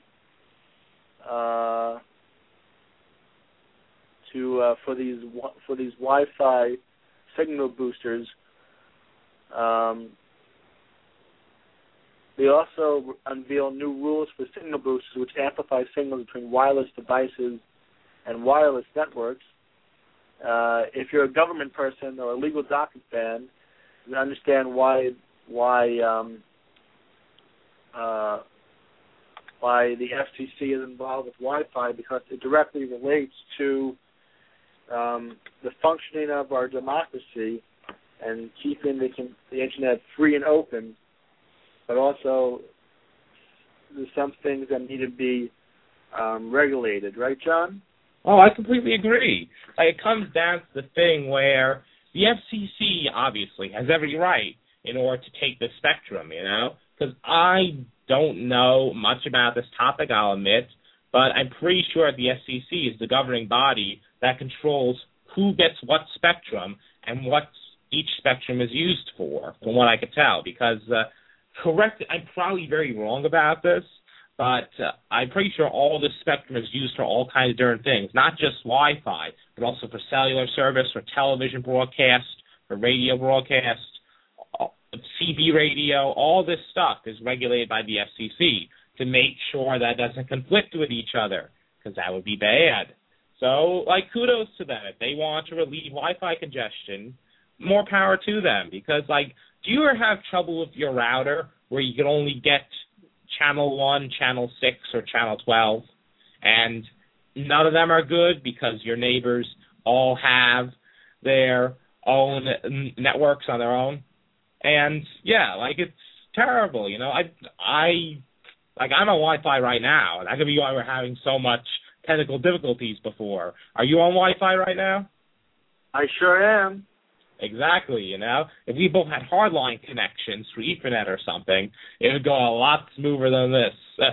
uh, to uh, for these for these Wi-Fi signal boosters. Um, they also unveil new rules for signal boosters, which amplify signals between wireless devices and wireless networks. Uh, if you're a government person or a legal docket fan, you understand why why um, uh, why the FCC is involved with Wi-Fi because it directly relates to um, the functioning of our democracy and keeping the, the internet free and open, but also there's some things that need to be um, regulated, right, Jon? Oh, I completely agree. Like, it comes down to the thing where the FCC obviously has every right in order to take the spectrum, you know, because I don't know much about this topic, I'll admit, but I'm pretty sure the FCC is the governing body that controls who gets what spectrum and what each spectrum is used for, from what I could tell. Because, uh, correct, I'm probably very wrong about this, but uh, I'm pretty sure all this spectrum is used for all kinds of different things, not just Wi-Fi, but also for cellular service, for television broadcast, for radio broadcast, CB radio, all this stuff is regulated by the FCC to make sure that doesn't conflict with each other, because that would be bad. So, like, kudos to them. If they want to relieve Wi-Fi congestion, more power to them. Because, like, do you ever have trouble with your router where you can only get channel one, channel six, or channel twelve, and none of them are good because your neighbors all have their own networks on their own? And yeah, like it's terrible. You know, I I like I'm on Wi-Fi right now, and that could be why we're having so much technical difficulties before. Are you on Wi-Fi right now? I sure am. Exactly, you know. If we both had hardline connections through Ethernet or something, it would go a lot smoother than this.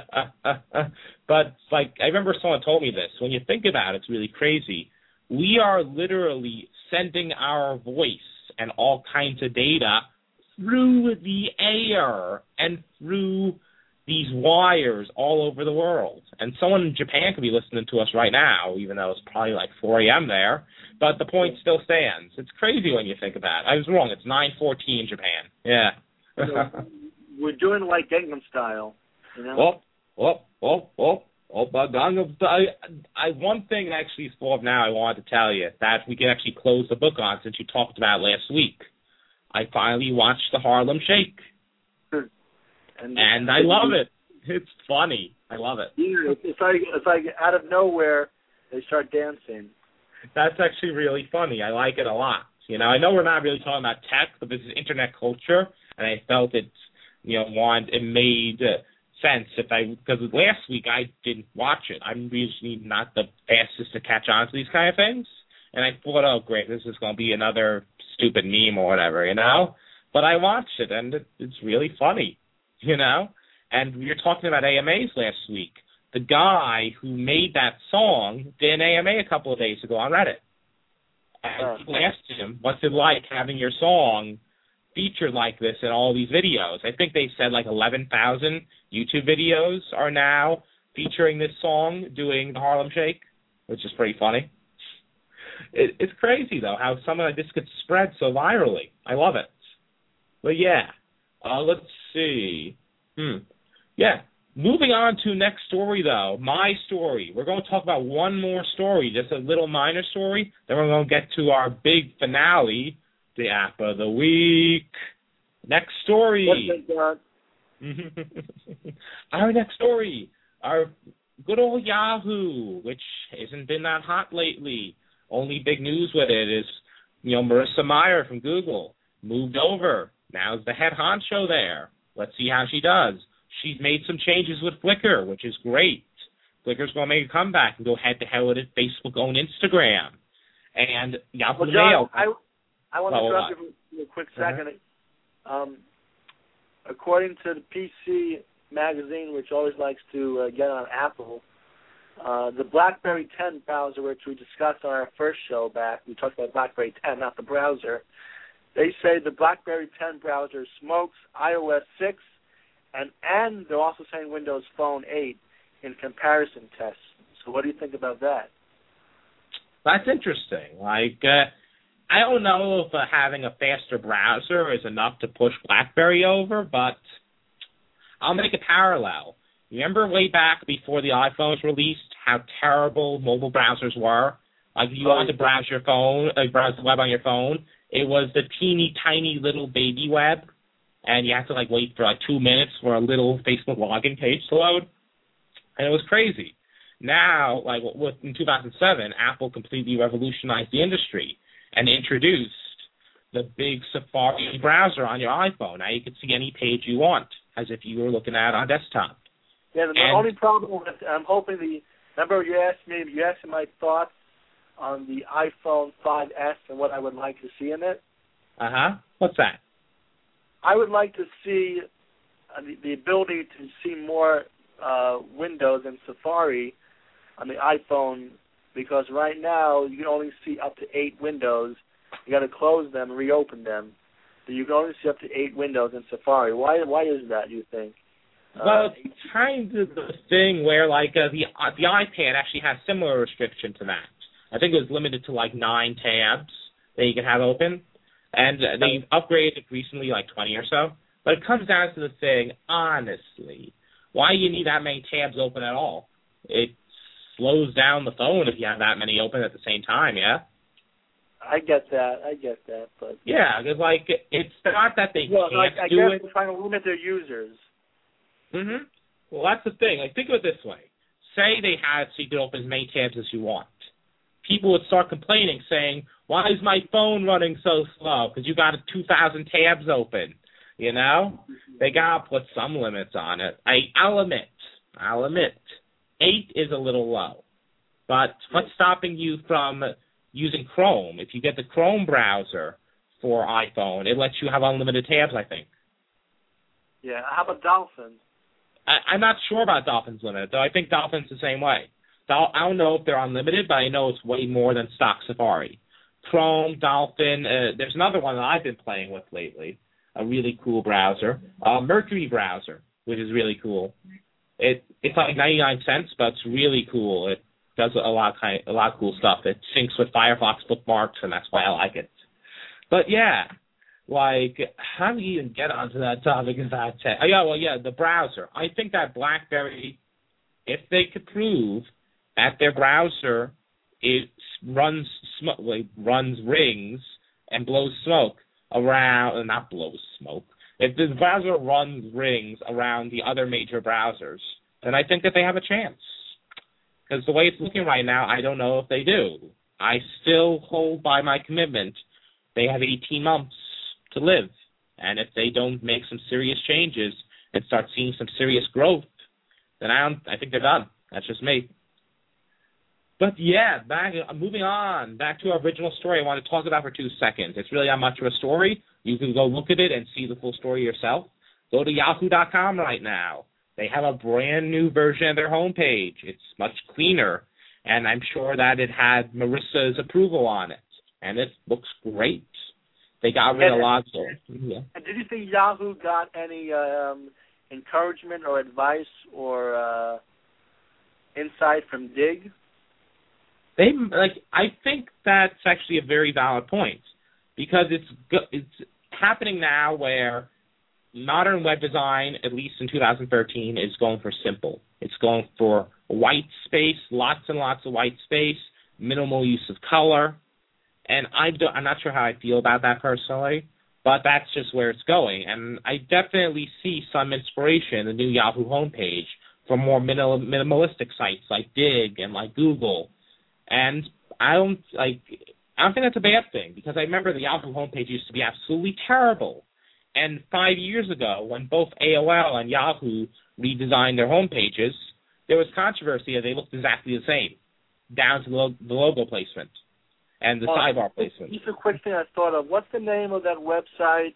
But like I remember someone told me this. When you think about it, it's really crazy. We are literally sending our voice and all kinds of data through the air and through these wires all over the world. And someone in Japan could be listening to us right now, even though it's probably like 4 a.m. there. But the point still stands. It's crazy when you think about it. I was wrong. It's 9:14 in Japan. Yeah. We're doing like Gangnam Style. You know? Oh, oh, oh, oh. Oh, but Gangnam Style. I, one thing actually thought now I wanted to tell you that we can actually close the book on since you talked about last week. I finally watched the Harlem Shake. And, and I love it. It's funny. I love it. Yeah, it's like it's like out of nowhere they start dancing. That's actually really funny. I like it a lot. You know, I know we're not really talking about tech, but this is internet culture, and I felt it. You know, want it made uh, sense if I because last week I didn't watch it. I'm usually not the fastest to catch on to these kind of things, and I thought, oh great, this is going to be another stupid meme or whatever, you know. But I watched it, and it, it's really funny you know? And we were talking about AMAs last week. The guy who made that song did an AMA a couple of days ago on Reddit. And uh. people asked him, what's it like having your song featured like this in all these videos? I think they said like 11,000 YouTube videos are now featuring this song doing the Harlem Shake, which is pretty funny. It, it's crazy though how something like this gets spread so virally. I love it. But yeah, uh, let's see. Hmm. Yeah. Moving on to next story though, my story. We're going to talk about one more story, just a little minor story. Then we're going to get to our big finale, the app of the week. Next story. our next story, our good old Yahoo, which hasn't been that hot lately. Only big news with it is, you know, Marissa Mayer from Google moved over Now's the head honcho there. Let's see how she does. She's made some changes with Flickr, which is great. Flickr's going to make a comeback and go head to head with Facebook own Instagram. And Yahoo well, Jon, Mail. I, I want to interrupt you for a quick 2nd uh-huh. Um, according to the PC magazine, which always likes to uh, get on Apple, uh, the BlackBerry 10 browser, which we discussed on our first show back, we talked about BlackBerry 10, not the browser, they say the BlackBerry 10 browser smokes iOS 6, and and they're also saying Windows Phone 8 in comparison tests. So what do you think about that? That's interesting. Like, uh, I don't know if uh, having a faster browser is enough to push BlackBerry over, but I'll make a parallel. Remember way back before the iPhones released how terrible mobile browsers were? Like, you oh, wanted to browse your phone, uh, browse the web on your phone, it was the teeny tiny little baby web, and you have to like wait for like two minutes for a little Facebook login page to load, and it was crazy. Now, like with in 2007, Apple completely revolutionized the industry and introduced the big Safari browser on your iPhone. Now you can see any page you want as if you were looking at it on desktop. Yeah, the and, only problem with I'm hoping the remember you asked me you asked my thoughts on the iPhone 5S and what I would like to see in it. Uh huh. What's that? I would like to see uh, the, the ability to see more uh, windows in Safari on the iPhone because right now you can only see up to eight windows. You got to close them, reopen them. So you can only see up to eight windows in Safari. Why? Why is that? You think? Well, uh, it's kind of the thing where like uh, the uh, the iPad actually has similar restriction to that. I think it was limited to like nine tabs that you can have open, and they've upgraded recently, like 20 or so. But it comes down to the thing, honestly, why do you need that many tabs open at all? It slows down the phone if you have that many open at the same time. Yeah. I get that. I get that, but yeah, because like it's not that they well, can't like, I do guess it. They're trying to limit their users. Mhm. Well, that's the thing. Like, think of it this way: say they had so you could open as many tabs as you want people would start complaining, saying, "Why is my phone running so slow? Because you got 2,000 tabs open." You know, they gotta put some limits on it. I, I'll admit, I'll admit, eight is a little low. But what's stopping you from using Chrome? If you get the Chrome browser for iPhone, it lets you have unlimited tabs. I think. Yeah. How about Dolphin? I, I'm not sure about Dolphins Limited, though. I think Dolphins the same way. I don't know if they're unlimited, but I know it's way more than stock Safari. Chrome, Dolphin. Uh, there's another one that I've been playing with lately. A really cool browser, uh, Mercury browser, which is really cool. It it's like 99 cents, but it's really cool. It does a lot of kind, a lot of cool stuff. It syncs with Firefox bookmarks, and that's why I like it. But yeah, like how do you even get onto that topic about tech? Oh, yeah, well, yeah, the browser. I think that BlackBerry, if they could prove that their browser it runs like, runs rings and blows smoke around, uh, not blows smoke. If the browser runs rings around the other major browsers, then I think that they have a chance. Because the way it's looking right now, I don't know if they do. I still hold by my commitment. They have 18 months to live, and if they don't make some serious changes and start seeing some serious growth, then I don't. I think they're done. That's just me. But yeah, back moving on back to our original story. I want to talk about for two seconds. It's really not much of a story. You can go look at it and see the full story yourself. Go to Yahoo.com right now. They have a brand new version of their homepage. It's much cleaner, and I'm sure that it had Marissa's approval on it, and it looks great. They got rid of lots of. Yeah. And did you think Yahoo got any um, encouragement or advice or uh, insight from Digg? They like I think that's actually a very valid point because it's it's happening now where modern web design, at least in 2013, is going for simple. It's going for white space, lots and lots of white space, minimal use of color, and I do, I'm not sure how I feel about that personally, but that's just where it's going. And I definitely see some inspiration in the new Yahoo homepage from more minimal, minimalistic sites like Digg and like Google and I don't like I don't think that's a bad thing because I remember the Yahoo homepage used to be absolutely terrible. And five years ago, when both AOL and Yahoo redesigned their homepages, there was controversy that they looked exactly the same, down to the, logo placement and the uh, sidebar placement. Just a quick thing I thought of. What's the name of that website?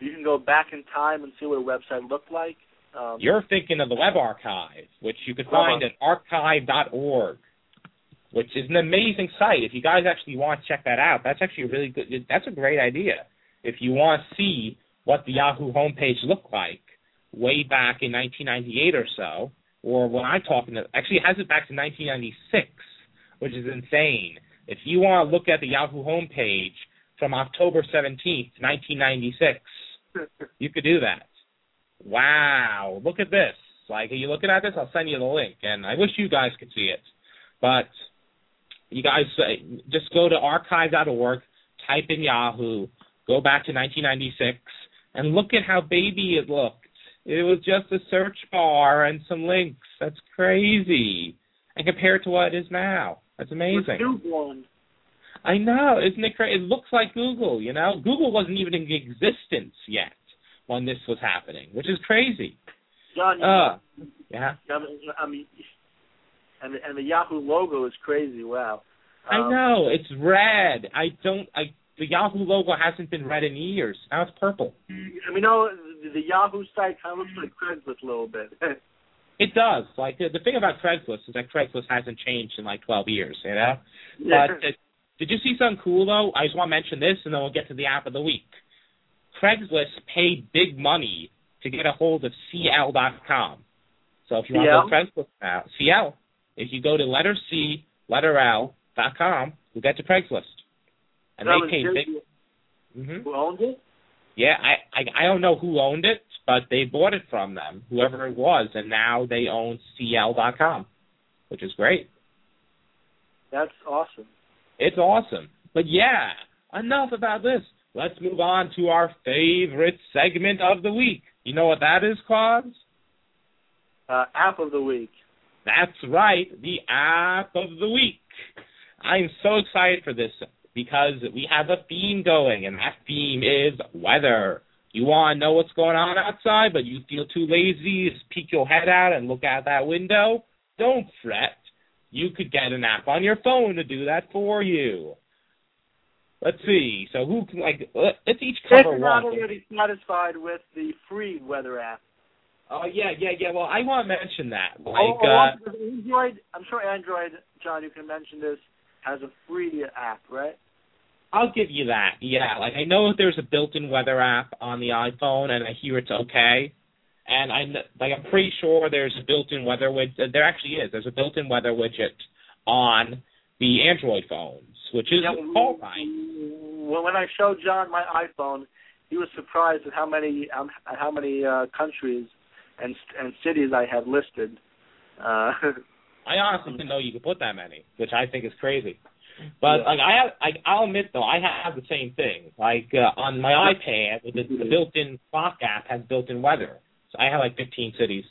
You can go back in time and see what a website looked like. Um, You're thinking of the Web Archive, which you could find at archive.org which is an amazing site. If you guys actually want to check that out, that's actually a really good. That's a great idea. If you want to see what the Yahoo homepage looked like way back in 1998 or so, or when I'm talking, to, actually it has it back to 1996, which is insane. If you want to look at the Yahoo homepage from October 17th, 1996, you could do that. Wow, look at this. Like, are you looking at this? I'll send you the link, and I wish you guys could see it. But you guys uh, just go to archive.org, type in Yahoo, go back to 1996, and look at how baby it looked. It was just a search bar and some links. That's crazy. And compared to what it is now, that's amazing. Newborn. I know, isn't it crazy? It looks like Google. You know, Google wasn't even in existence yet when this was happening, which is crazy. Jon, uh, yeah. I mean, and the, and the Yahoo logo is crazy. Wow. Um, I know it's red. I don't. I the Yahoo logo hasn't been red in years. Now it's purple. I mean, no, the, the Yahoo site kind of looks like Craigslist a little bit. it does. Like the, the thing about Craigslist is that Craigslist hasn't changed in like 12 years. You know. Yeah. But uh, did you see something cool though? I just want to mention this, and then we'll get to the app of the week. Craigslist paid big money to get a hold of CL.com. So if you want to go Craigslist now, CL, if you go to letter C, letter L dot com, you get to Craigslist, and that they came big. Mm-hmm. Who owned it? Yeah, I, I I don't know who owned it, but they bought it from them, whoever it was, and now they own CL dot com, which is great. That's awesome. It's awesome. But yeah, enough about this. Let's move on to our favorite segment of the week. You know what that is, Claude? Uh, app of the week. That's right, the app of the week. I'm so excited for this because we have a theme going, and that theme is weather. You want to know what's going on outside, but you feel too lazy to peek your head out and look out that window? Don't fret. You could get an app on your phone to do that for you. Let's see. So who can like? Let's each cover one. not already satisfied with the free weather app. Oh yeah, yeah, yeah. Well, I want to mention that. Like, oh, oh, uh, Android, I'm sure Android, Jon, you can mention this, has a free app, right? I'll give you that. Yeah, like I know there's a built-in weather app on the iPhone, and I hear it's okay. And I like I'm pretty sure there's a built-in weather widget. There actually is. There's a built-in weather widget on the Android phones, which is Yeah, all right. When when I showed Jon my iPhone, he was surprised at how many um, at how many uh, countries and and cities I have listed. Uh, I honestly didn't know you could put that many, which I think is crazy. But like I have, I, I'll admit though, I have the same thing. Like uh, on my iPad, the, the built-in clock app has built-in weather. So I have like 15 cities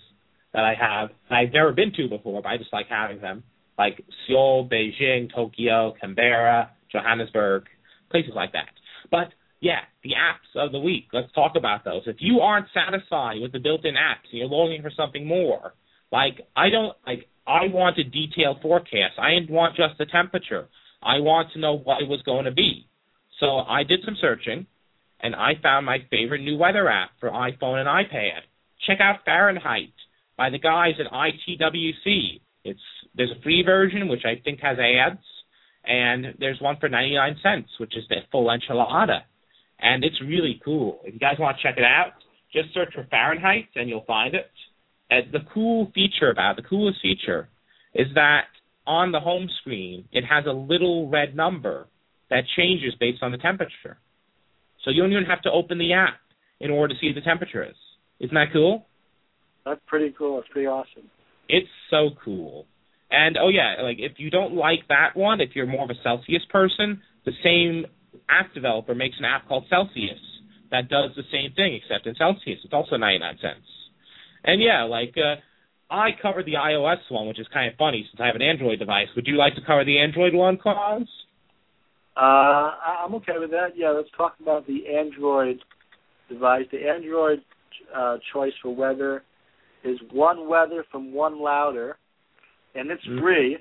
that I have. that I've never been to before, but I just like having them. Like Seoul, Beijing, Tokyo, Canberra, Johannesburg, places like that. But yeah, the apps of the week. Let's talk about those. If you aren't satisfied with the built-in apps you're longing for something more, like I don't like I want a detailed forecast. I didn't want just the temperature. I want to know what it was going to be. So I did some searching and I found my favorite new weather app for iPhone and iPad. Check out Fahrenheit by the guys at ITWC. It's there's a free version which I think has ads, and there's one for 99 cents, which is the full enchilada, and it's really cool. If you guys want to check it out, just search for Fahrenheit and you'll find it. And the cool feature about it, the coolest feature, is that on the home screen it has a little red number that changes based on the temperature. So you don't even have to open the app in order to see what the temperature is. Isn't that cool? that's pretty cool. It's pretty awesome. It's so cool. And oh yeah, like if you don't like that one, if you're more of a Celsius person, the same app developer makes an app called Celsius that does the same thing except in Celsius. It's also 99 cents. And yeah, like uh I covered the iOS one, which is kind of funny since I have an Android device. Would you like to cover the Android one, Kwass? Uh, I'm okay with that. Yeah, let's talk about the Android device. The Android uh, choice for weather is One Weather from OneLouder, and it's Mhm. free.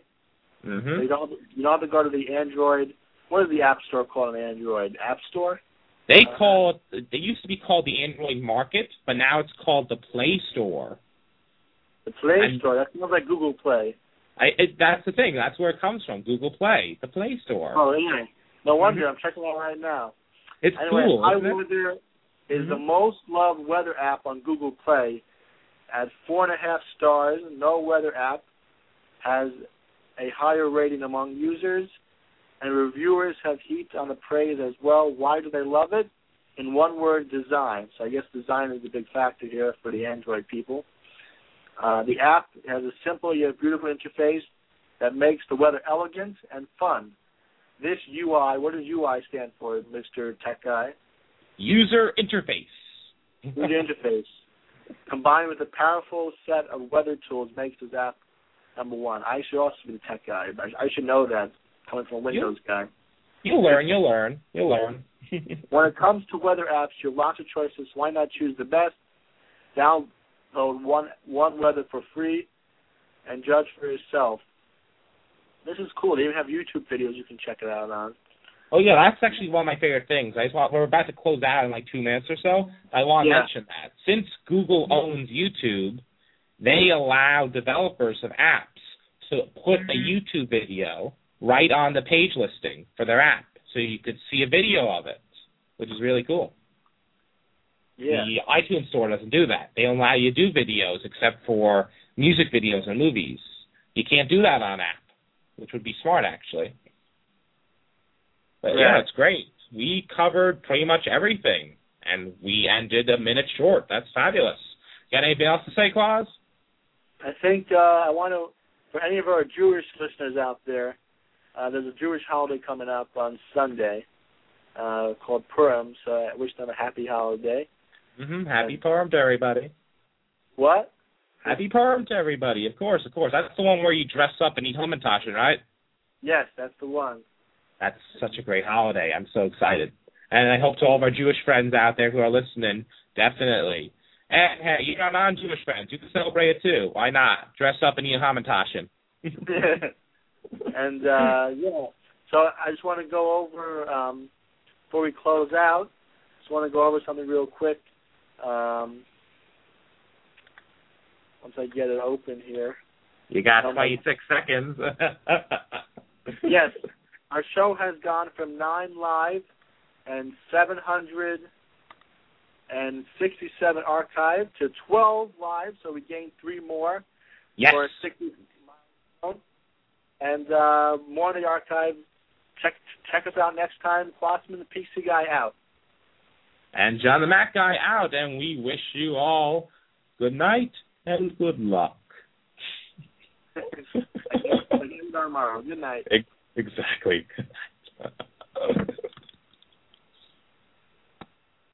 Mm-hmm. You don't you don't have to go to the Android. What is the App Store called on Android? App Store. They call it. They used to be called the Android Market, but now it's called the Play Store. The Play Store. That sounds like Google Play. I, it, that's the thing. That's where it comes from. Google Play, the Play Store. Oh, yeah. No wonder. I'm checking it out right now. it's Anyway, cool. isn't it? iWeather is the Mhm. most loved weather app on Google Play at four and a half stars. No weather app has a higher rating among users, and reviewers have heaped on the praise as well. Why do they love it? In one word, design. So I guess design is a big factor here for the Android people. Uh, the app has a simple yet beautiful interface that makes the weather elegant and fun. This UI, what does UI stand for, Mr. Tech Guy? User interface. User interface, combined with a powerful set of weather tools, makes this app number one. I should also be the tech guy. I, I should know that coming from a Windows guy. You'll learn. You'll learn. You'll learn. When it comes to weather apps, you have lots of choices. Why not choose the best? Download one one weather for free, and judge for yourself. This is cool. They even have YouTube videos you can check it out on. oh yeah, that's actually one of my favorite things. I just want, we're about to close out in like two minutes or so. I want to Yeah. mention that since Google owns YouTube, they allow developers of apps to put a mm-hmm. YouTube video right on the page listing for their app, so you could see a video of it, which is really cool. Yeah. The iTunes Store doesn't do that. They don't allow you to do videos except for music videos and movies. You can't do that on app, which would be smart actually. But yeah, Right. it's great. We covered pretty much everything, and we ended a minute short. That's fabulous. Got anything else to say, Kwass? I think uh, I want to, for any of our Jewish listeners out there, uh, there's a Jewish holiday coming up on Sunday uh, called Purim, so I wish them a happy holiday. Mm-hmm. Happy Purim to everybody. What? Happy Purim to everybody. Of course, of course. That's the one where you dress up and eat hamantashen, right? Yes, that's the one. That's such a great holiday. I'm so excited. And I hope to all of our Jewish friends out there who are listening, definitely. And hey, you got non-Jewish friends, you can celebrate it too. Why not? Dress up and eat hamantashen. and uh, yeah, so I just want to go over um, before we close out. Just want to go over something real quick. Um, once I get it open here. You got my- 26 seconds. yes, our show has gone from nine live and 767 archived to 12 live, so we gained three more Yes. for a 60 milestone. And uh, more in the archive. Check check us out next time. Klossman, the PC guy, out. And Jon the Mac guy out, and we wish you all good night and good luck. Tomorrow. Good night. exactly. Good night.